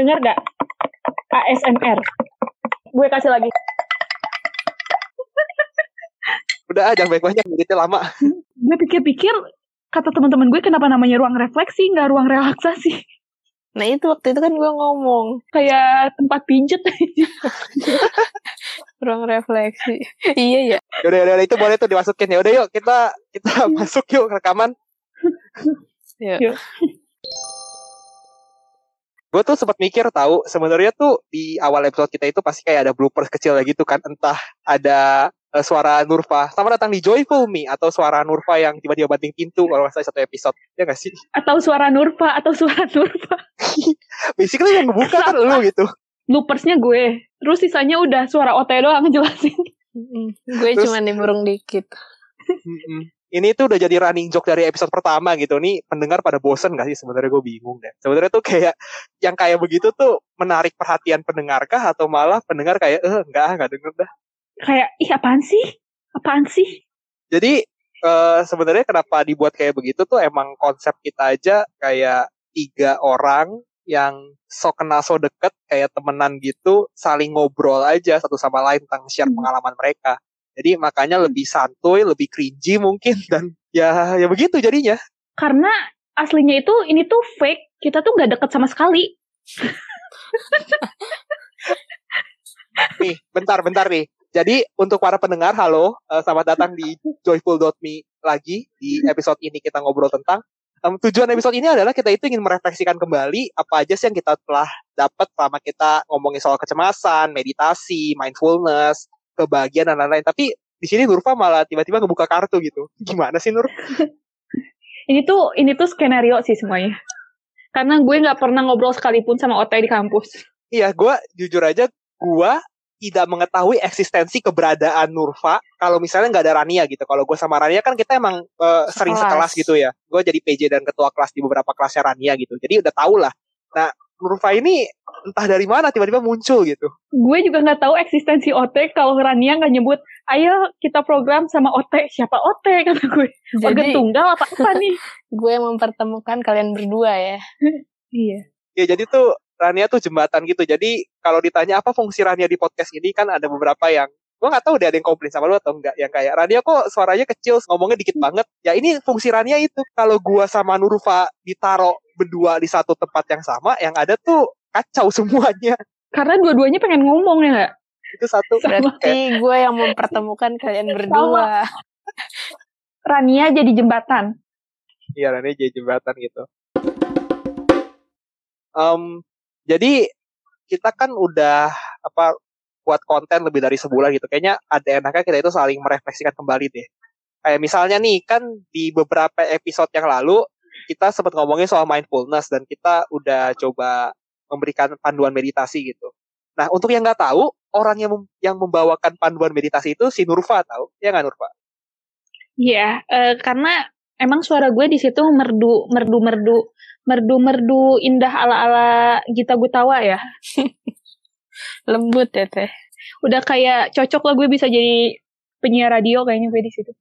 Dengar gak? ASMR. Gue kasih lagi. Udah aja banyak-banyak ngeditnya lama. Gue pikir-pikir, kata teman-teman gue kenapa namanya ruang refleksi, nggak ruang relaksasi. Nah itu waktu itu kan gue ngomong Kayak tempat pijet ruang refleksi. iya ya. Yaudah, yaudah, itu boleh tuh dimasukin. Ya udah yuk kita kita masuk yuk rekaman. Yuk. Yuk. Gue tuh sempat mikir tahu sebenarnya tuh di awal episode kita itu pasti kayak ada bloopers kecil lagi tuh kan entah ada eh, suara Nurfa sama datang di Joyful Me atau suara Nurfa yang tiba-tiba banting pintu kalau nggak salah satu episode ya nggak sih Atau suara Nurfa, atau suara Nurfa. basically yang ngebuka kan lu gitu Loopersnya gue. Terus sisanya udah suara OT doang ngejelasin. Gue Terus- cuma nimbrung dikit. Ini tuh udah jadi running joke dari episode pertama gitu nih pendengar pada bosen gak sih sebenarnya gue bingung deh sebenarnya tuh kayak yang kayak begitu tuh menarik perhatian pendengar kah atau malah pendengar kayak eh enggak enggak denger dah Kayak, ih apaan sih? Apaan sih? Jadi eh, sebenarnya kenapa dibuat kayak begitu tuh emang konsep kita aja kayak tiga orang yang so kenal so deket kayak temenan gitu saling ngobrol aja satu sama lain tentang share Hmm. pengalaman mereka. Jadi makanya lebih santuy, lebih cringy mungkin dan ya ya begitu jadinya. Karena aslinya itu, ini tuh fake. Kita tuh nggak deket sama sekali. Nih, bentar-bentar nih. Jadi untuk para pendengar, halo, eh, selamat datang di joyful.me lagi di episode ini kita ngobrol tentang em, tujuan episode ini adalah kita itu ingin merefleksikan kembali apa aja sih yang kita telah dapat selama kita ngomongin soal kecemasan, meditasi, mindfulness, kebahagiaan dan lain-lain. Tapi di sini Nurfa malah tiba-tiba ngebuka kartu gitu. Gimana sih Nur? Ini tuh, ini tuh skenario sih semuanya. Karena gue nggak pernah ngobrol sekalipun sama OT di kampus. Iya, gue jujur aja, gue tidak mengetahui eksistensi keberadaan Nurfa kalau misalnya nggak ada Rania gitu. Kalau gue sama Rania kan kita emang eh, sering Sekelas. sekelas gitu ya. Gue jadi PJ dan ketua kelas di beberapa kelasnya Rania gitu. Jadi udah tau lah. Nah, Nurfa ini entah dari mana tiba-tiba muncul gitu. Gue juga nggak tahu eksistensi OT kalau Rania nggak nyebut, ayo kita program sama OT. Siapa OT kata gue? Organ Jadi tunggal apa apa nih? gue mempertemukan kalian berdua ya. iya. Ya jadi tuh Rania tuh jembatan gitu. Jadi kalau ditanya apa fungsi Rania di podcast ini kan ada beberapa yang gue nggak tahu deh ada yang komplain sama lu atau enggak yang kayak Rania kok suaranya kecil ngomongnya dikit banget ya ini fungsi Rania itu kalau gua sama Nurfa ditaro berdua di satu tempat yang sama yang ada tuh kacau semuanya Karena dua-duanya pengen ngomong ya nggak? itu satu Berarti gue yang mempertemukan kalian berdua. Rania jadi jembatan. Iya, Rania jadi jembatan gitu. Em, jadi kita kan udah apa buat konten lebih dari sebulan gitu. Kayaknya ada enaknya kita itu saling merefleksikan kembali deh. Kayak misalnya nih kan di beberapa episode yang lalu kita sempat ngomongin soal mindfulness dan kita udah coba memberikan panduan meditasi gitu. Nah untuk yang nggak tahu orang yang mem- yang membawakan panduan meditasi itu si Nurfa tahu ya nggak Nurfa? Iya, eh, karena emang suara gue di situ merdu, merdu, merdu, merdu, merdu indah ala-ala Gita Gutawa ya. Lembut ya teh. Udah kayak cocok lah gue bisa jadi penyiar radio kayaknya gue di situ.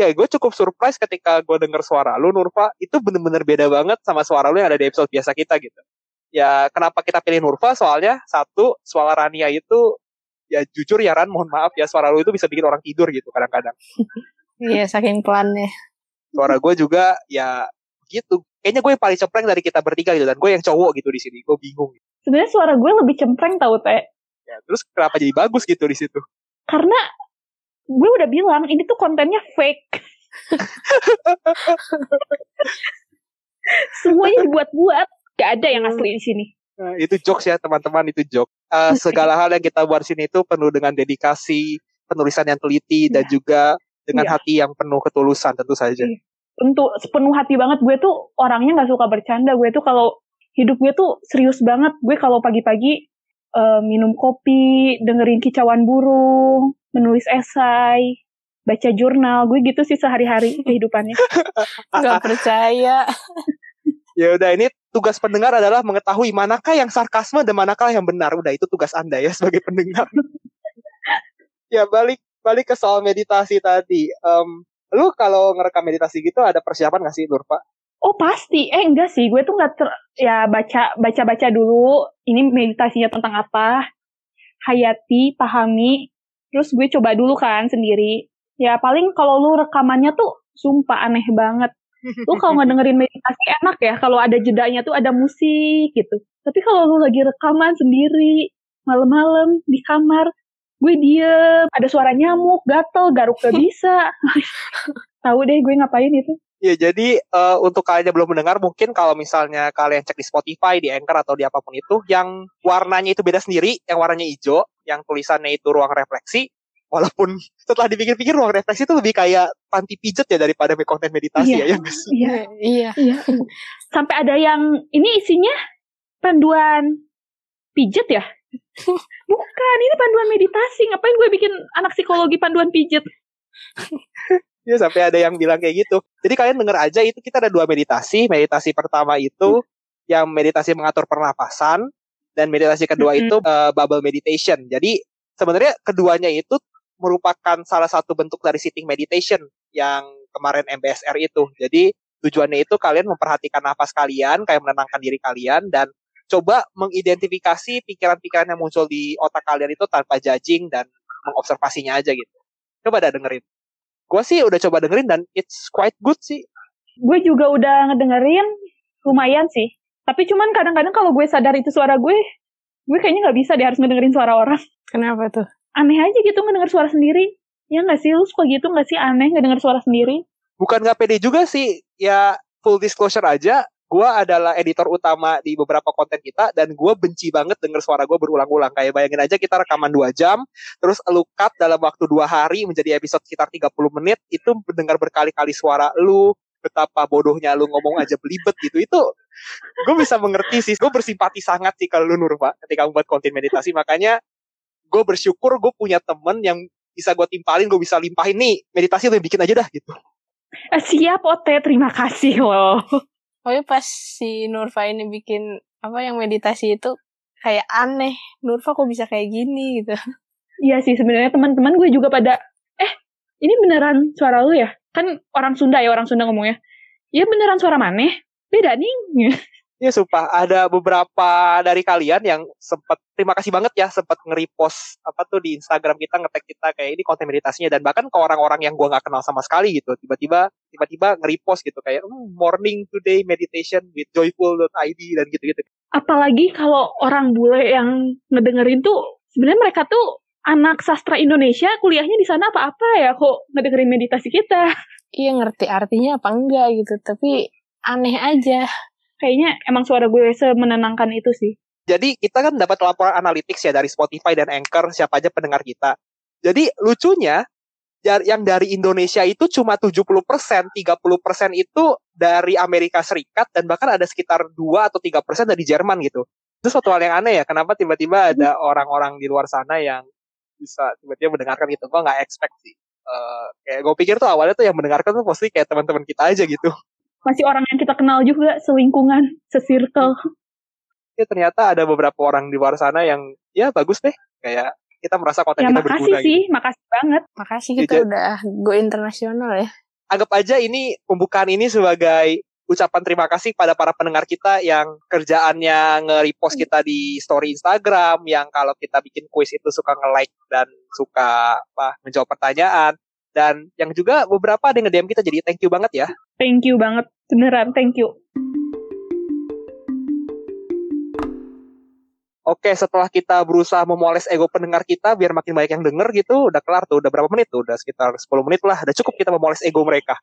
Ya gue cukup surprise ketika gue denger suara lu Nurfa. Itu bener-bener beda banget sama suara lu yang ada di episode biasa kita gitu. Ya kenapa kita pilih Nurfa? Soalnya satu suara Rania itu ya jujur ya Ran mohon maaf ya suara lu itu bisa bikin orang tidur gitu kadang-kadang. Iya saking pelannya. suara gue juga ya gitu. Kayaknya gue yang paling cempreng dari kita bertiga gitu dan gue yang cowok gitu di sini. Gue bingung. Sebenarnya suara gue lebih cempreng tau teh. ya terus kenapa jadi bagus gitu di situ? Karena gue udah bilang ini tuh kontennya fake. Semuanya dibuat-buat. Gak ada yang asli di sini. Nah, itu jokes ya teman-teman itu joke. Eh, segala hal yang kita buat sini itu penuh dengan dedikasi, penulisan yang teliti dan juga dengan Iya. hati yang penuh ketulusan tentu saja. Iya. Untuk sepenuh hati banget gue tuh orangnya nggak suka bercanda. Gue tuh kalau hidup gue tuh serius banget. Gue kalau pagi-pagi eh, minum kopi, dengerin kicauan burung, menulis esai, baca jurnal. Gue gitu sih sehari-hari kehidupannya. Gak percaya. Ya udah ini tugas pendengar adalah mengetahui manakah yang sarkasme dan manakah yang benar. Udah itu tugas Anda ya sebagai pendengar. ya balik balik ke soal meditasi tadi. Em, lu kalau ngerekam meditasi gitu ada persiapan gak sih Nurfa? Oh pasti, eh enggak sih, gue tuh nggak ter, ya baca baca baca dulu. Ini meditasinya tentang apa? Hayati, pahami. Terus gue coba dulu kan sendiri. Ya paling kalau lu rekamannya tuh sumpah aneh banget. Lu kalau nggak dengerin meditasi enak ya, kalau ada jedanya tuh ada musik gitu. Tapi kalau lu lagi rekaman sendiri, malam-malam di kamar, gue diem, ada suara nyamuk, gatel, garuk gak bisa. Tahu deh gue ngapain itu. Ya jadi uh, untuk kalian yang belum mendengar mungkin kalau misalnya kalian cek di Spotify, di Anchor atau di apa pun itu yang warnanya itu beda sendiri, yang warnanya hijau, yang tulisannya itu ruang refleksi, walaupun setelah dipikir-pikir ruang refleksi itu lebih kayak panti pijet ya daripada konten meditasi iya, ya, ya Iya, iya. iya. Sampai ada yang ini isinya panduan pijet ya? Bukan, ini panduan meditasi. Ngapain gue bikin anak psikologi panduan pijet? Ya sampai ada yang bilang kayak gitu. Jadi kalian denger aja itu kita ada dua meditasi. Meditasi pertama itu yang meditasi mengatur pernapasan dan meditasi kedua itu uh, bubble meditation. Jadi sebenarnya keduanya itu merupakan salah satu bentuk dari sitting meditation yang kemarin MBSR itu. Jadi tujuannya itu kalian memperhatikan nafas kalian, kayak menenangkan diri kalian dan coba mengidentifikasi pikiran-pikiran yang muncul di otak kalian itu tanpa judging dan mengobservasinya aja gitu. Coba dah dengerin gue sih udah coba dengerin dan it's quite good sih. Gue juga udah ngedengerin, lumayan sih. Tapi cuman kadang-kadang kalau gue sadar itu suara gue, gue kayaknya nggak bisa deh harus ngedengerin suara orang. Kenapa tuh? Aneh aja gitu ngedenger suara sendiri. Ya nggak sih, lu suka gitu nggak sih aneh ngedenger suara sendiri? Bukan nggak pede juga sih, ya full disclosure aja, gue adalah editor utama di beberapa konten kita dan gue benci banget denger suara gue berulang-ulang. Kayak bayangin aja kita rekaman dua jam terus lu cut dalam waktu dua hari menjadi episode sekitar 30 menit itu mendengar berkali-kali suara lu betapa bodohnya lu ngomong aja belibet gitu. Itu gue bisa mengerti sih gue bersimpati sangat sih kalau lu Nurfa ketika membuat konten meditasi. Makanya gue bersyukur gue punya temen yang bisa gue timpalin gue bisa limpahin nih. Meditasi lu bikin aja dah gitu. Eh, siap Ote. Terima kasih loh Pokoknya pas si Nurfa ini bikin apa yang meditasi itu kayak aneh. Nurfa kok bisa kayak gini gitu. Iya sih sebenarnya teman-teman gue juga pada eh ini beneran suara lu ya? Kan orang Sunda ya orang Sunda ngomongnya. Iya beneran suara mana? Beda nih. Iya sumpah. Ada beberapa dari kalian yang sempat terima kasih banget ya sempat nge-repost apa tuh di Instagram kita ngetek kita kayak ini konten meditasinya. Dan bahkan ke orang-orang yang gua nggak kenal sama sekali gitu. Tiba-tiba tiba-tiba nge-repost gitu. Kayak mm, morning today meditation with joyful.id dan gitu-gitu. Apalagi kalau orang bule yang ngedengerin tuh sebenarnya mereka tuh anak sastra Indonesia kuliahnya di sana apa-apa ya kok ngedengerin meditasi kita. Iya ngerti artinya apa enggak gitu. Tapi aneh aja kayaknya emang suara gue semenenangkan itu sih. Jadi kita kan dapat laporan analytics ya dari Spotify dan Anchor siapa aja pendengar kita. Jadi lucunya yang dari Indonesia itu cuma 70%, 30% itu dari Amerika Serikat dan bahkan ada sekitar 2 atau 3% dari Jerman gitu. Itu suatu hal yang aneh ya, kenapa tiba-tiba ada hmm. orang-orang di luar sana yang bisa tiba-tiba mendengarkan itu. Gue nggak expect sih. Uh, kayak gue pikir tuh awalnya tuh yang mendengarkan tuh pasti kayak teman-teman kita aja gitu masih orang yang kita kenal juga selingkungan sesirkel ya ternyata ada beberapa orang di luar sana yang ya bagus deh kayak kita merasa konten ya, kita makasih berguna sih gitu. makasih banget makasih kita ya, udah go internasional ya anggap aja ini pembukaan ini sebagai ucapan terima kasih pada para pendengar kita yang kerjaannya nge-repost kita di story Instagram, yang kalau kita bikin kuis itu suka nge-like dan suka apa menjawab pertanyaan. Dan yang juga beberapa ada yang nge-DM kita jadi thank you banget ya. Thank you banget. Beneran thank you. Oke, setelah kita berusaha memoles ego pendengar kita biar makin banyak yang denger gitu, udah kelar tuh, udah berapa menit tuh? Udah sekitar 10 menit lah, udah cukup kita memoles ego mereka.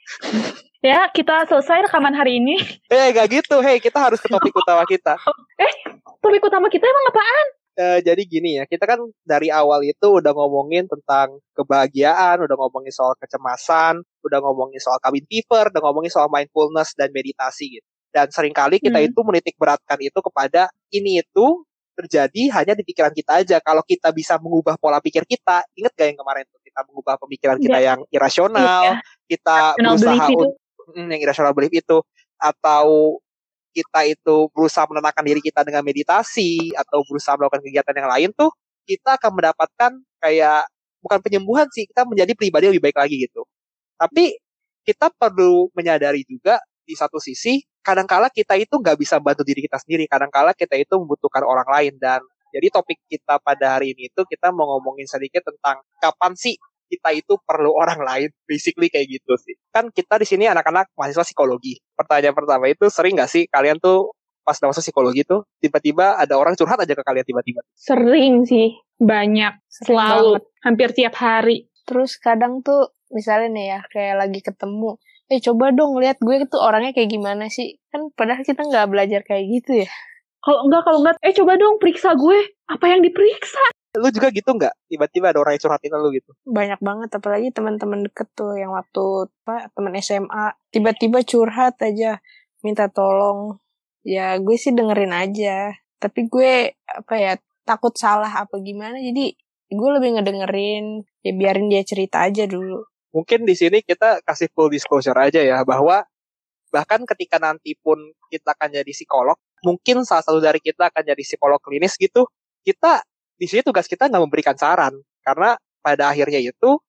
Ya, kita selesai rekaman hari ini. Eh, gak gitu. Hei, kita harus ke topik utama kita. eh, topik utama kita emang apaan? Uh, jadi gini ya, kita kan dari awal itu udah ngomongin tentang kebahagiaan, udah ngomongin soal kecemasan, udah ngomongin soal cabin fever, udah ngomongin soal mindfulness dan meditasi gitu. Dan sering kali kita hmm. itu menitik beratkan itu kepada ini itu terjadi hanya di pikiran kita aja. Kalau kita bisa mengubah pola pikir kita, inget gak yang kemarin tuh kita mengubah pemikiran kita yeah. yang irasional, yeah. kita berusaha untuk mm, yang irasional belief itu atau kita itu berusaha menenangkan diri kita dengan meditasi atau berusaha melakukan kegiatan yang lain tuh kita akan mendapatkan kayak bukan penyembuhan sih kita menjadi pribadi yang lebih baik lagi gitu. Tapi kita perlu menyadari juga di satu sisi kadangkala kita itu nggak bisa bantu diri kita sendiri kadangkala kita itu membutuhkan orang lain. Dan jadi topik kita pada hari ini itu kita mau ngomongin sedikit tentang kapan sih kita itu perlu orang lain, basically kayak gitu sih. Kan kita di sini anak-anak mahasiswa psikologi. Pertanyaan pertama itu sering nggak sih kalian tuh pas masuk psikologi tuh tiba-tiba ada orang curhat aja ke kalian tiba-tiba? Sering sih, banyak, selalu, banget. hampir tiap hari. Terus kadang tuh misalnya nih ya kayak lagi ketemu, eh coba dong lihat gue tuh orangnya kayak gimana sih? Kan padahal kita nggak belajar kayak gitu ya. Kalau enggak, kalau enggak, eh coba dong periksa gue. Apa yang diperiksa? Lu juga gitu nggak? Tiba-tiba ada orang yang curhatin lu gitu. Banyak banget apalagi teman-teman deket tuh yang waktu apa teman SMA tiba-tiba curhat aja minta tolong. Ya gue sih dengerin aja. Tapi gue apa ya takut salah apa gimana jadi gue lebih ngedengerin ya biarin dia cerita aja dulu. Mungkin di sini kita kasih full disclosure aja ya bahwa bahkan ketika nanti pun kita akan jadi psikolog, mungkin salah satu dari kita akan jadi psikolog klinis gitu, kita di sini tugas kita nggak memberikan saran karena pada akhirnya itu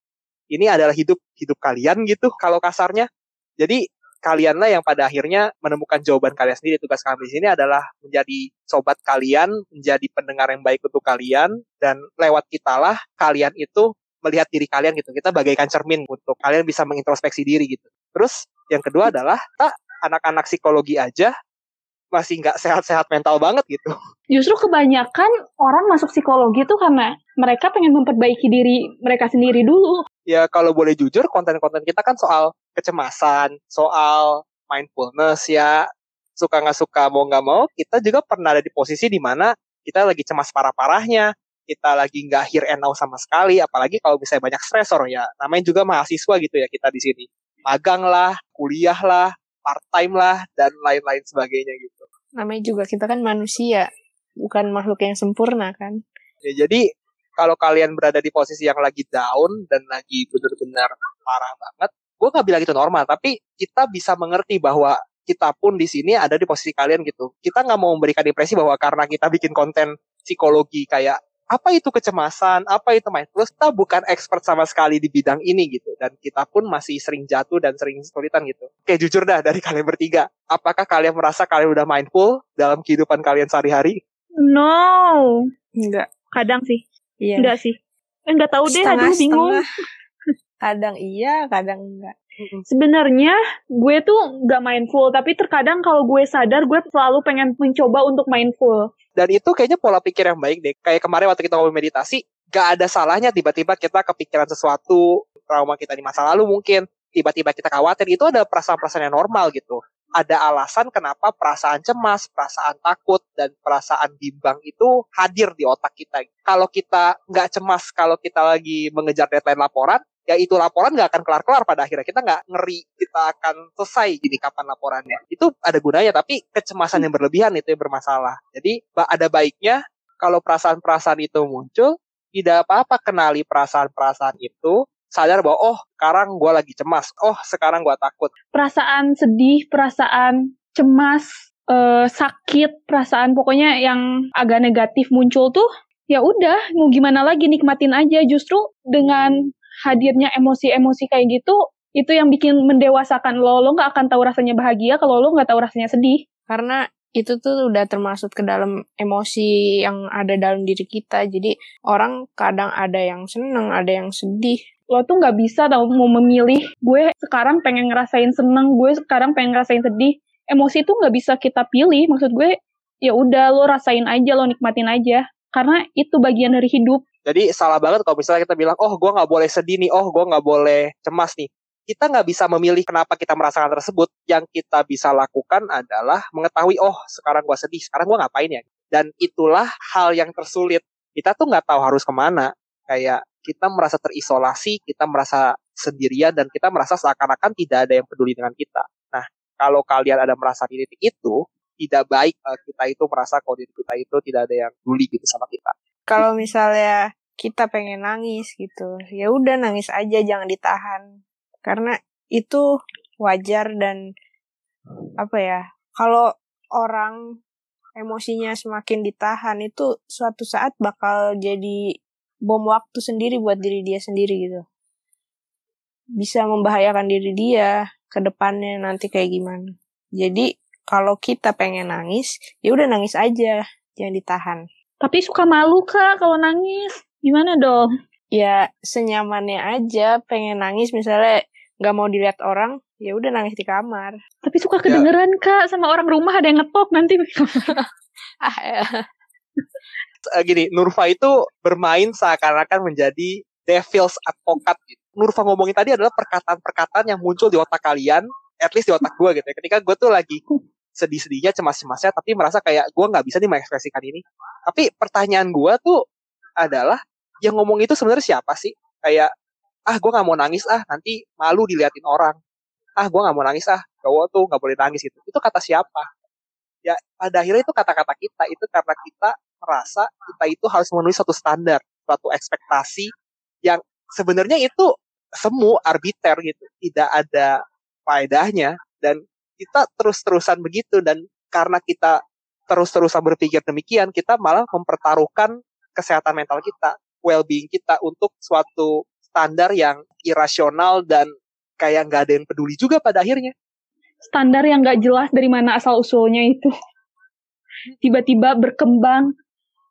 ini adalah hidup hidup kalian gitu kalau kasarnya. Jadi kalianlah yang pada akhirnya menemukan jawaban kalian sendiri. Tugas kami di sini adalah menjadi sobat kalian, menjadi pendengar yang baik untuk kalian dan lewat kitalah kalian itu melihat diri kalian gitu. Kita bagaikan cermin untuk kalian bisa mengintrospeksi diri gitu. Terus yang kedua adalah kita anak-anak psikologi aja masih nggak sehat-sehat mental banget gitu. Justru kebanyakan orang masuk psikologi tuh karena mereka pengen memperbaiki diri mereka sendiri dulu. Ya kalau boleh jujur konten-konten kita kan soal kecemasan, soal mindfulness ya suka nggak suka mau nggak mau kita juga pernah ada di posisi di mana kita lagi cemas parah-parahnya kita lagi nggak hear and now sama sekali apalagi kalau misalnya banyak stresor ya namanya juga mahasiswa gitu ya kita di sini magang lah kuliah lah part time lah dan lain-lain sebagainya gitu Namanya juga kita kan manusia, bukan makhluk yang sempurna kan. Ya, jadi kalau kalian berada di posisi yang lagi down dan lagi benar-benar parah banget, gue nggak bilang itu normal, tapi kita bisa mengerti bahwa kita pun di sini ada di posisi kalian gitu. Kita nggak mau memberikan impresi bahwa karena kita bikin konten psikologi kayak apa itu kecemasan, apa itu mindfulness, kita bukan expert sama sekali di bidang ini gitu. Dan kita pun masih sering jatuh dan sering kesulitan gitu. Oke, jujur dah dari kalian bertiga. Apakah kalian merasa kalian udah mindful dalam kehidupan kalian sehari-hari? No, Enggak. kadang sih, Iya. enggak sih. Eh, Enggak tahu deh, aduh bingung. Kadang iya, kadang enggak. Sebenarnya gue tuh nggak mindful, tapi terkadang kalau gue sadar gue selalu pengen mencoba untuk mindful. Dan itu kayaknya pola pikir yang baik deh. Kayak kemarin waktu kita ngomong meditasi, gak ada salahnya tiba-tiba kita kepikiran sesuatu, trauma kita di masa lalu mungkin, tiba-tiba kita khawatir, itu ada perasaan-perasaan yang normal gitu. Ada alasan kenapa perasaan cemas, perasaan takut, dan perasaan bimbang itu hadir di otak kita. Kalau kita nggak cemas, kalau kita lagi mengejar deadline laporan, ya itu laporan nggak akan kelar-kelar pada akhirnya. Kita nggak ngeri kita akan selesai gini kapan laporannya. Itu ada gunanya, tapi kecemasan yang berlebihan itu yang bermasalah. Jadi ada baiknya kalau perasaan-perasaan itu muncul, tidak apa-apa kenali perasaan-perasaan itu, sadar bahwa oh sekarang gue lagi cemas, oh sekarang gue takut. Perasaan sedih, perasaan cemas, eh, sakit, perasaan pokoknya yang agak negatif muncul tuh, ya udah mau gimana lagi nikmatin aja. Justru dengan hadirnya emosi-emosi kayak gitu, itu yang bikin mendewasakan lo. Lo nggak akan tahu rasanya bahagia kalau lo nggak tahu rasanya sedih. Karena itu tuh udah termasuk ke dalam emosi yang ada dalam diri kita. Jadi orang kadang ada yang seneng, ada yang sedih. Lo tuh nggak bisa tau mau memilih gue sekarang pengen ngerasain seneng gue sekarang pengen ngerasain sedih emosi tuh nggak bisa kita pilih maksud gue ya udah lo rasain aja lo nikmatin aja karena itu bagian dari hidup Jadi salah banget kalau misalnya kita bilang, oh gue nggak boleh sedih nih, oh gue nggak boleh cemas nih. Kita nggak bisa memilih kenapa kita merasakan tersebut. Yang kita bisa lakukan adalah mengetahui, oh sekarang gue sedih, sekarang gue ngapain ya. Dan itulah hal yang tersulit. Kita tuh nggak tahu harus ke mana. Kayak kita merasa terisolasi, kita merasa sendirian, dan kita merasa seakan-akan tidak ada yang peduli dengan kita. Nah, kalau kalian ada merasa di titik itu, tidak baik eh, kita itu merasa kalau diri kita itu tidak ada yang peduli gitu sama kita. Kalau misalnya kita pengen nangis gitu, ya udah nangis aja, jangan ditahan. Karena itu wajar dan apa ya? Kalau orang emosinya semakin ditahan itu suatu saat bakal jadi bom waktu sendiri buat diri dia sendiri gitu. Bisa membahayakan diri dia ke depannya nanti kayak gimana. Jadi kalau kita pengen nangis, ya udah nangis aja, jangan ditahan. Tapi suka malu kak kalau nangis. Gimana dong? Ya senyamannya aja, pengen nangis misalnya nggak mau dilihat orang, ya udah nangis di kamar. Tapi suka kedengeran ya. kak sama orang rumah ada yang ngetok nanti. ah ya. Gini, Nurfa itu bermain seakan-akan menjadi devil's advocate. Gitu. Nurfa ngomongin tadi adalah perkataan-perkataan yang muncul di otak kalian, at least di otak gue gitu ya. Ketika gue tuh lagi sedih-sedihnya, cemas-cemasnya, tapi merasa kayak gue nggak bisa nih mengekspresikan ini. Tapi pertanyaan gue tuh adalah, yang ngomong itu sebenarnya siapa sih? Kayak, ah gue nggak mau nangis ah, nanti malu diliatin orang ah gue nggak mau nangis ah cowok tuh nggak boleh nangis gitu itu kata siapa ya pada akhirnya itu kata-kata kita itu karena kita merasa kita itu harus memenuhi satu standar suatu ekspektasi yang sebenarnya itu semu arbiter gitu tidak ada faedahnya dan kita terus-terusan begitu dan karena kita terus-terusan berpikir demikian kita malah mempertaruhkan kesehatan mental kita well-being kita untuk suatu standar yang irasional dan kayak nggak ada yang peduli juga pada akhirnya. Standar yang nggak jelas dari mana asal usulnya itu. Tiba-tiba berkembang,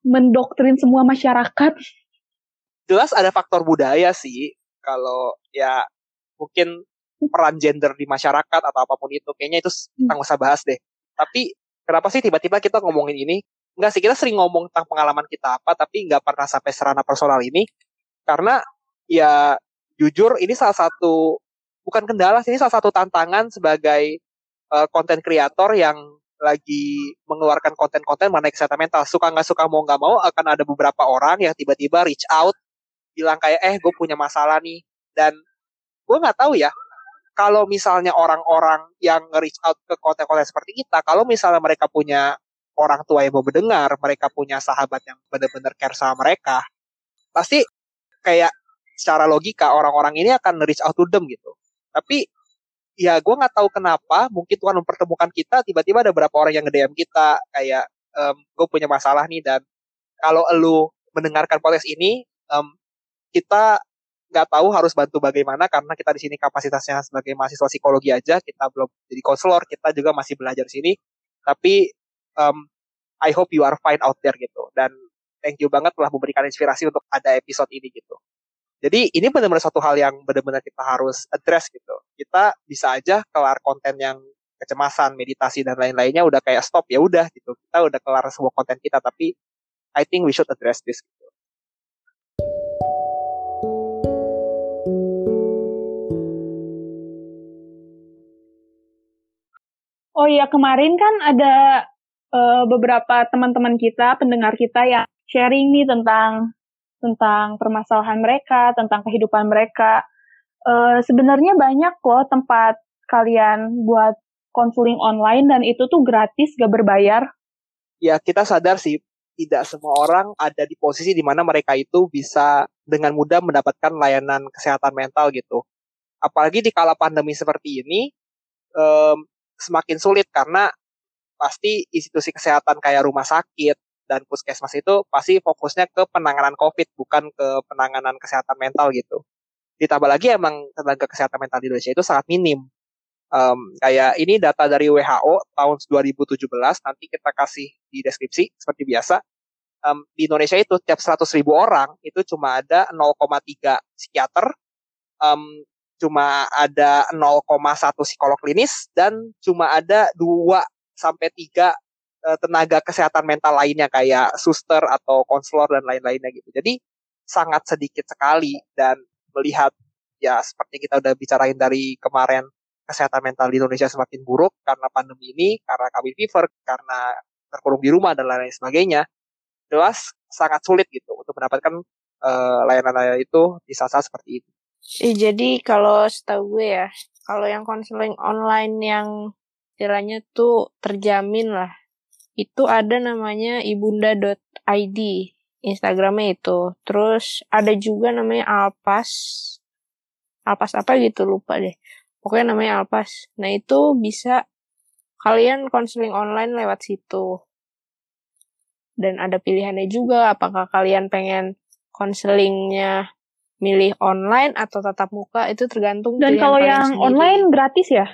mendoktrin semua masyarakat. Jelas ada faktor budaya sih. Kalau ya mungkin peran gender di masyarakat atau apa pun itu. Kayaknya itu kita nggak usah bahas deh. Tapi kenapa sih tiba-tiba kita ngomongin ini? Enggak sih, kita sering ngomong tentang pengalaman kita apa, tapi nggak pernah sampai serana personal ini. Karena ya jujur ini salah satu bukan kendala sih ini salah satu tantangan sebagai konten uh, kreator yang lagi mengeluarkan konten-konten mengenai kesehatan mental. Suka nggak suka mau nggak mau akan ada beberapa orang yang tiba-tiba reach out bilang kayak eh gue punya masalah nih. Dan gue nggak tahu ya kalau misalnya orang-orang yang reach out ke konten-konten seperti kita kalau misalnya mereka punya orang tua yang mau mendengar mereka punya sahabat yang benar-benar care sama mereka pasti kayak secara logika orang-orang ini akan reach out to them gitu. Tapi ya gue nggak tahu kenapa mungkin Tuhan mempertemukan kita tiba-tiba ada beberapa orang yang nge-DM kita kayak um, gue punya masalah nih dan kalau lu mendengarkan podcast ini um, kita nggak tahu harus bantu bagaimana karena kita di sini kapasitasnya sebagai mahasiswa psikologi aja kita belum jadi konselor kita juga masih belajar di sini. Tapi um, I hope you are fine out there gitu. Dan thank you banget telah memberikan inspirasi untuk ada episode ini gitu jadi ini benar-benar satu hal yang benar-benar kita harus address gitu. Kita bisa aja kelar konten yang kecemasan, meditasi dan lain-lainnya udah kayak stop ya udah gitu. Kita udah kelar semua konten kita tapi I think we should address this gitu. Oh iya kemarin kan ada uh, beberapa teman-teman kita, pendengar kita yang sharing nih tentang tentang permasalahan mereka, tentang kehidupan mereka. Uh, Sebenarnya banyak loh tempat kalian buat konseling online dan itu tuh gratis, gak berbayar. Ya kita sadar sih tidak semua orang ada di posisi di mana mereka itu bisa dengan mudah mendapatkan layanan kesehatan mental gitu. Apalagi di kala pandemi seperti ini, um, semakin sulit karena pasti institusi kesehatan kayak rumah sakit, dan puskesmas itu pasti fokusnya ke penanganan COVID bukan ke penanganan kesehatan mental gitu. Ditambah lagi emang tenaga kesehatan mental di Indonesia itu sangat minim. Um, kayak ini data dari WHO tahun 2017 nanti kita kasih di deskripsi seperti biasa. Um, di Indonesia itu tiap 100 ribu orang itu cuma ada 0,3 psikiater, um, cuma ada 0,1 psikolog klinis dan cuma ada 2 sampai 3 Eh, tenaga kesehatan mental lainnya kayak suster atau konselor dan lain-lainnya gitu. Jadi sangat sedikit sekali dan melihat ya seperti kita udah bicarain dari kemarin kesehatan mental di Indonesia semakin buruk karena pandemi ini, karena kami fever, karena terkurung di rumah dan lain-lain sebagainya. Jelas sangat sulit gitu untuk mendapatkan uh, layanan-layanan itu di saat-saat seperti itu. Eh, jadi kalau setahu gue ya, kalau yang konseling online yang istilahnya tuh terjamin lah itu ada namanya ibunda.id Instagramnya itu terus ada juga namanya Alpas Alpas apa gitu lupa deh pokoknya namanya Alpas nah itu bisa kalian konseling online lewat situ dan ada pilihannya juga apakah kalian pengen konselingnya milih online atau tatap muka itu tergantung dan kalau yang sendiri. online gratis ya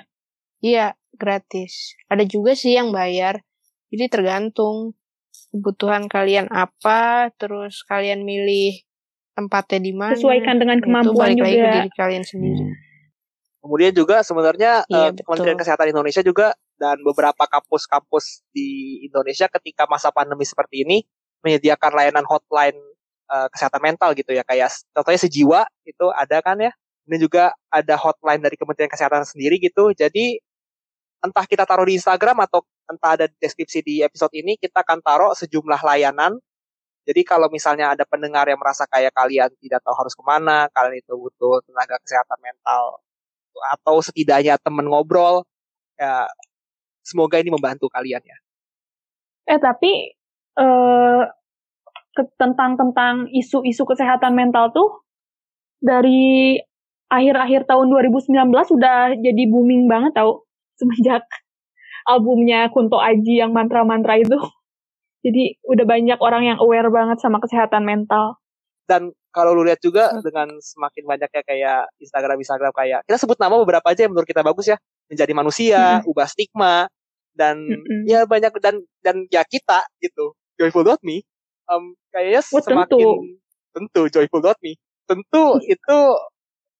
iya gratis. Ada juga sih yang bayar. Jadi tergantung kebutuhan kalian apa, terus kalian milih tempatnya di mana. Sesuaikan dengan kemampuan itu balik juga. lagi ke diri kalian sendiri. Kemudian juga sebenarnya Iya, eh, Kementerian. Kesehatan Indonesia juga dan beberapa kampus-kampus di Indonesia ketika masa pandemi seperti ini menyediakan layanan hotline eh, kesehatan mental gitu ya kayak contohnya sejiwa itu ada kan ya. Ini juga ada hotline dari Kementerian Kesehatan sendiri gitu. Jadi entah kita taruh di Instagram atau entah ada di deskripsi di episode ini kita akan taruh sejumlah layanan. Jadi kalau misalnya ada pendengar yang merasa kayak kalian tidak tahu harus ke mana, kalian itu butuh tenaga kesehatan mental atau setidaknya temen ngobrol ya semoga ini membantu kalian ya Eh tapi eh tentang tentang isu-isu kesehatan mental tuh dari akhir-akhir tahun 2019 udah jadi booming banget tau semenjak albumnya Kunto Aji yang mantra-mantra itu. Jadi udah banyak orang yang aware banget sama kesehatan mental. dan kalau lu lihat juga Hmm. dengan semakin banyaknya kayak Instagram Instagram kayak kita sebut nama beberapa aja yang menurut kita bagus ya menjadi manusia ubah stigma dan Mm-mm. ya banyak dan dan ya kita gitu joyful.me um, kayaknya Oh, tentu. semakin tentu joyful.me tentu itu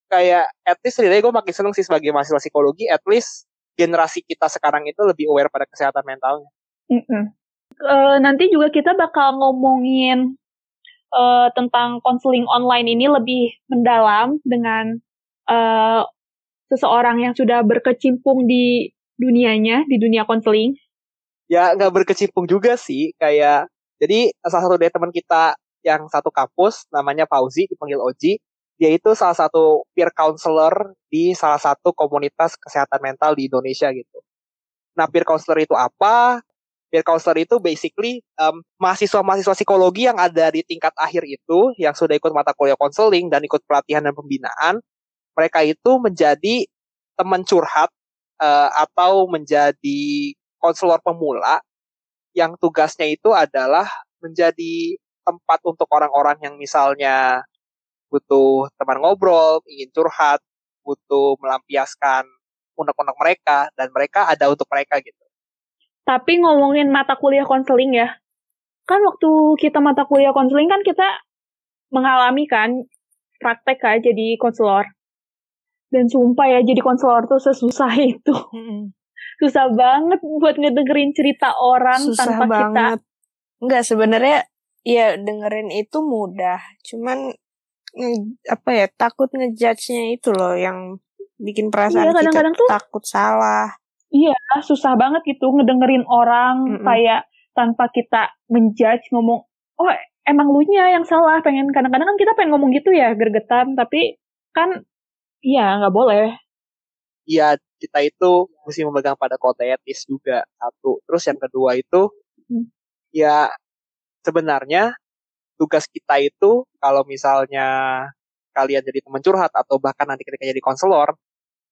kayak at least gue makin seneng sih sebagai mahasiswa psikologi at least generasi kita sekarang itu lebih aware pada kesehatan mentalnya Mm-mm. Eh, nanti juga kita bakal ngomongin eh, tentang konseling online ini lebih mendalam dengan eh, seseorang yang sudah berkecimpung di dunianya, di dunia konseling. ya nggak berkecimpung juga sih kayak jadi salah satu dari teman kita yang satu kampus namanya Fauzi dipanggil Oji dia itu salah satu peer counselor di salah satu komunitas kesehatan mental di Indonesia gitu. Nah peer counselor itu apa? Peer counselor itu basically um, mahasiswa-mahasiswa psikologi yang ada di tingkat akhir itu yang sudah ikut mata kuliah konseling dan ikut pelatihan dan pembinaan mereka itu menjadi teman curhat eh, atau menjadi konselor pemula yang tugasnya itu adalah menjadi tempat untuk orang-orang yang misalnya butuh teman ngobrol, ingin curhat, butuh melampiaskan unek-unek mereka dan mereka ada untuk mereka gitu. Tapi ngomongin mata kuliah konseling ya, kan waktu kita mata kuliah konseling kan kita mengalami kan praktek kan jadi konselor. Dan sumpah ya jadi konselor tuh sesusah itu. Susah banget buat ngedengerin cerita orang Susah tanpa kita banget. Enggak sebenarnya ya dengerin itu mudah. Cuman apa ya takut ngejudge-nya itu loh yang bikin perasaan Iya, kadang-kadang kita tuh- takut salah. Ah, susah banget gitu ngedengerin orang Mm-mm. kayak tanpa kita menjudge ngomong oh emang lu nya yang salah pengen kadang-kadang kan kita pengen ngomong gitu ya gergetan tapi kan iya nggak boleh Iya, kita itu mesti memegang pada kode etis juga satu. Terus yang kedua itu Hmm. ya sebenarnya tugas kita itu kalau misalnya kalian jadi teman curhat atau bahkan nanti ketika jadi konselor,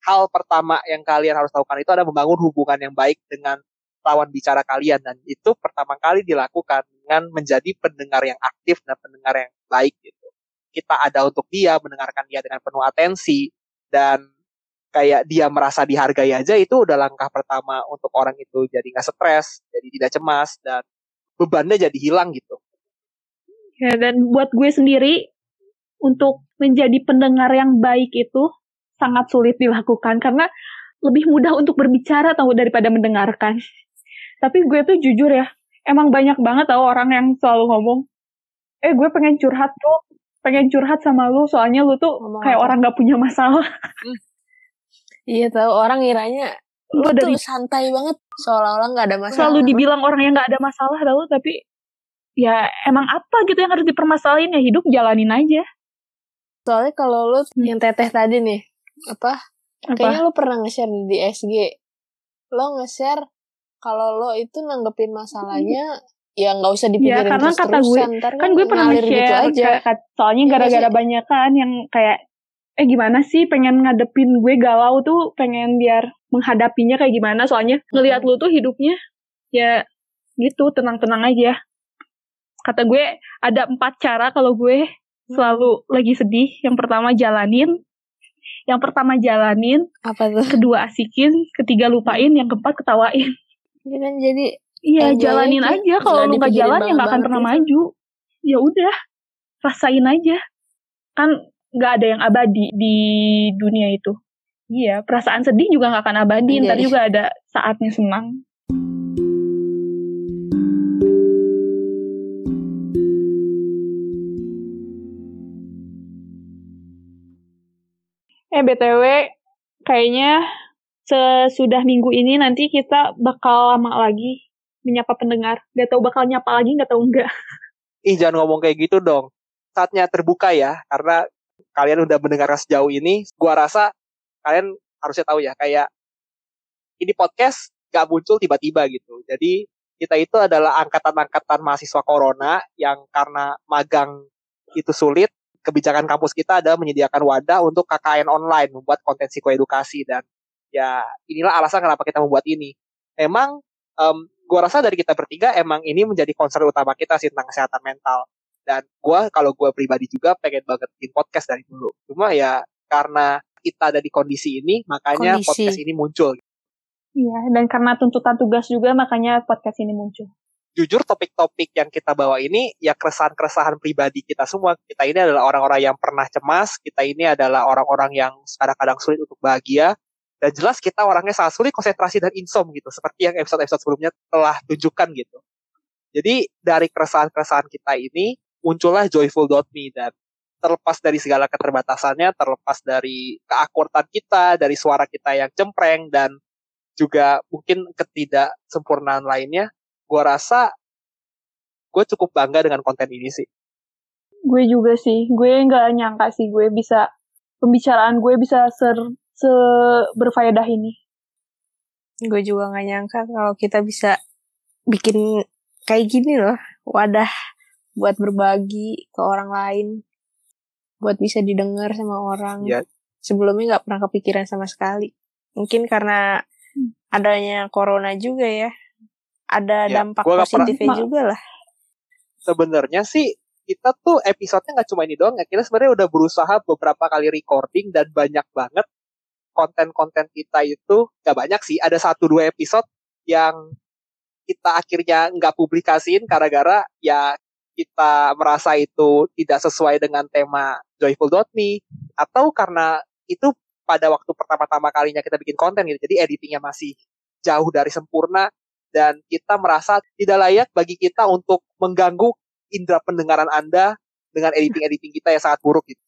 hal pertama yang kalian harus lakukan itu adalah membangun hubungan yang baik dengan lawan bicara kalian dan itu pertama kali dilakukan dengan menjadi pendengar yang aktif dan pendengar yang baik gitu. Kita ada untuk dia, mendengarkan dia dengan penuh atensi dan kayak dia merasa dihargai aja itu udah langkah pertama untuk orang itu jadi nggak stres, jadi tidak cemas dan bebannya jadi hilang gitu. Ya dan buat gue sendiri untuk menjadi pendengar yang baik itu sangat sulit dilakukan karena lebih mudah untuk berbicara tahu daripada mendengarkan tapi gue tuh jujur ya emang banyak banget tau orang yang selalu ngomong eh gue pengen curhat tuh pengen curhat sama lu soalnya lu tuh Ngomong kayak apa? orang gak punya masalah Iya tahu orang ngiranya lu dari- santai banget seolah-olah nggak ada masalah. selalu dibilang orang yang gak ada masalah tau tapi ya emang apa gitu yang harus dipermasalahin? Ya hidup jalanin aja. Soalnya kalau lu Hmm. yang teteh tadi nih apa? Apa? Kayaknya lu pernah nge-share di SG. Lo nge-share kalau lo itu nanggepin masalahnya ya nggak usah dipikirin Ya, karena terus kata gue- Ntar kan gue pernah ngalir gitu nge-share aja. soalnya Iya gara-gara sih? banyak kan yang kayak eh gimana sih pengen ngadepin gue galau tuh? Pengen biar menghadapinya kayak gimana? Soalnya ngelihat lu tuh hidupnya ya gitu tenang-tenang aja kata gue ada empat cara kalau gue selalu lagi sedih yang pertama jalanin Yang pertama jalanin, Apa tuh? kedua asikin, ketiga lupain, yang keempat ketawain. Ya kan jadi Iya, jalanin aja. aja. Kalau lu nggak dipikirin jalan ya nggak akan pernah itu. maju. Ya udah, rasain aja. Kan nggak ada yang abadi di dunia itu. Iya, perasaan sedih juga nggak akan abadi. Iya, Ntar juga ada saatnya senang. BTW, kayaknya sesudah minggu ini nanti kita bakal lama lagi menyapa pendengar. Gak tahu bakal nyapa lagi, gak tahu enggak. Ih jangan ngomong kayak gitu dong. Saatnya terbuka ya, karena kalian udah mendengarkan sejauh ini. Gua rasa kalian harusnya tahu ya, kayak ini podcast gak muncul tiba-tiba gitu. Jadi kita itu adalah angkatan-angkatan mahasiswa corona yang karena magang itu sulit, kebijakan kampus kita adalah menyediakan wadah untuk KKN online, membuat konten psikoedukasi dan ya inilah alasan kenapa kita membuat ini. Emang em, gua rasa dari kita bertiga emang ini menjadi concern utama kita sih tentang kesehatan mental. Dan gua kalau gua pribadi juga pengen banget bikin podcast dari dulu. Cuma ya karena kita ada di kondisi ini, makanya Kondisi. podcast ini muncul. Iya, dan karena tuntutan tugas juga makanya podcast ini muncul. Jujur topik-topik yang kita bawa ini ya keresahan-keresahan pribadi kita semua. Kita ini adalah orang-orang yang pernah cemas, kita ini adalah orang-orang yang kadang-kadang sulit untuk bahagia, dan jelas kita orangnya sangat sulit konsentrasi dan insom gitu, seperti yang episode-episode sebelumnya telah tunjukkan gitu. Jadi dari keresahan-keresahan kita ini muncullah Joyful.me dan terlepas dari segala keterbatasannya, terlepas dari keakuratan kita, dari suara kita yang cempreng dan juga mungkin ketidaksempurnaan lainnya, gua rasa gue cukup bangga dengan konten ini sih. Gue juga sih, gue nggak nyangka sih gue bisa, pembicaraan gue bisa ser, se berfaedah ini. gue juga nggak nyangka kalau kita bisa bikin kayak gini loh wadah buat berbagi ke orang lain buat bisa didengar sama orang Iya. sebelumnya nggak pernah kepikiran sama sekali mungkin karena adanya corona juga ya ada Ya, dampak pernah- positifnya Ma- juga lah Sebenarnya sih kita tuh episodenya nggak cuma ini doang ya. Kita sebenarnya udah berusaha beberapa kali recording dan banyak banget konten-konten kita itu nggak banyak sih. Ada satu dua episode yang kita akhirnya nggak publikasiin gara-gara ya kita merasa itu tidak sesuai dengan tema Joyful.me atau karena itu pada waktu pertama-tama kalinya kita bikin konten gitu. Jadi editingnya masih jauh dari sempurna dan kita merasa tidak layak bagi kita untuk mengganggu indera pendengaran Anda dengan editing-editing kita yang sangat buruk gitu.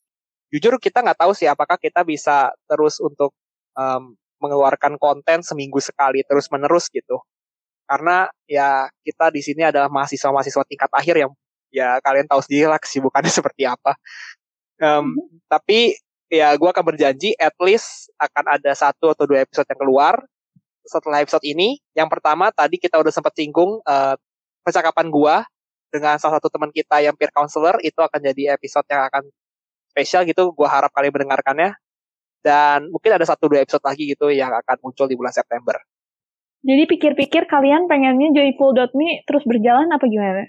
Jujur kita nggak tahu sih apakah kita bisa terus untuk em, mengeluarkan konten seminggu sekali terus menerus gitu. Karena ya kita di sini adalah mahasiswa-mahasiswa tingkat akhir yang ya kalian tahu sendiri lah kesibukannya seperti apa. Em, Tapi ya gue akan berjanji at least akan ada satu atau dua episode yang keluar setelah episode ini. Yang pertama tadi kita udah sempat singgung eh, percakapan gua dengan salah satu teman kita yang peer counselor itu akan jadi episode yang akan spesial gitu. Gua harap kalian mendengarkannya. Dan mungkin ada satu dua episode lagi gitu yang akan muncul di bulan September. Jadi pikir-pikir kalian pengennya joyful.me terus berjalan apa gimana?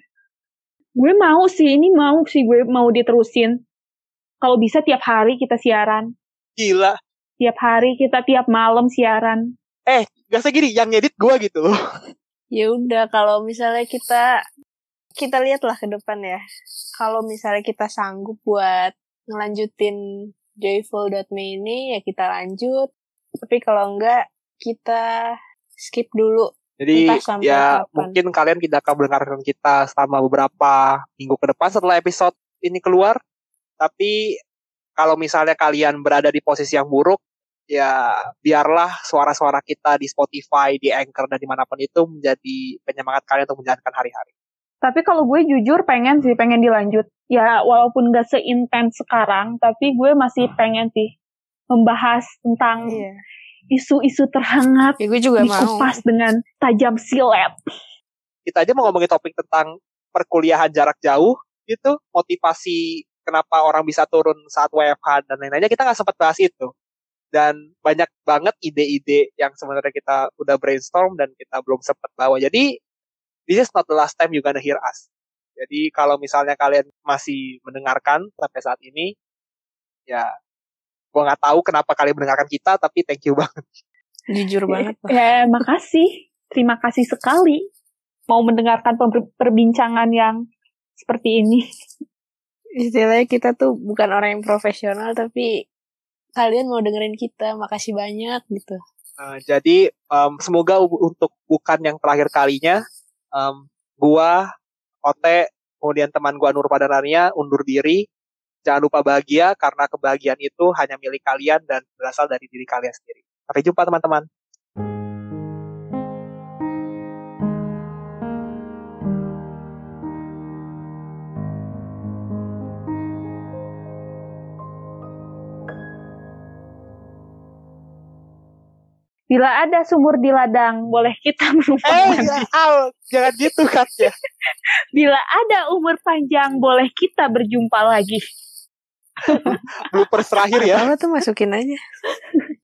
Gue mau sih, ini mau sih gue mau diterusin. Kalau bisa tiap hari kita siaran. Gila. Tiap hari kita tiap malam siaran. Gak usah gini, yang ngedit gua gitu loh. ya udah kalau misalnya kita kita lihatlah ke depan ya kalau misalnya kita sanggup buat ngelanjutin joyful.me ini ya kita lanjut tapi kalau enggak kita skip dulu Jadi ya kapan. mungkin kalian tidak akan mendengarkan kita selama beberapa minggu ke depan setelah episode ini keluar. Tapi kalau misalnya kalian berada di posisi yang buruk, ya biarlah suara-suara kita di Spotify, di Anchor dan di mana pun itu menjadi penyemangat kalian untuk menjalankan hari-hari. Tapi kalau gue jujur pengen sih, pengen dilanjut. Ya walaupun gak seintens sekarang, tapi gue masih pengen sih membahas tentang iya isu-isu terhangat ya gue juga mau dikupas dengan tajam silet. Kita aja mau ngomongin topik tentang perkuliahan jarak jauh gitu, motivasi kenapa orang bisa turun saat WFH dan lain-lainnya kita nggak sempat bahas itu. Dan banyak banget ide-ide yang sebenarnya kita udah brainstorm dan kita belum sempat bawa. Jadi this is not the last time you gonna hear us. Jadi kalau misalnya kalian masih mendengarkan sampai saat ini, ya gue nggak tahu kenapa kalian mendengarkan kita tapi thank you banget Jujur banget. Pak. Ya, makasih. Terima kasih sekali mau mendengarkan per- perbincangan yang seperti ini. Istilahnya kita tuh bukan orang yang profesional tapi kalian mau dengerin kita. Makasih banyak gitu. Uh, jadi um, semoga untuk bukan yang terakhir kalinya um, gua Ote kemudian teman gua Nur Padanania undur diri jangan lupa bahagia karena kebahagiaan itu hanya milik kalian dan berasal dari diri kalian sendiri sampai jumpa teman-teman Bila ada sumur di ladang, boleh kita menumpang eh mandi. ya, Al, jangan gitu kan ya Bila ada umur panjang, boleh kita berjumpa lagi. bloopers terakhir ya Apa tuh masukin aja.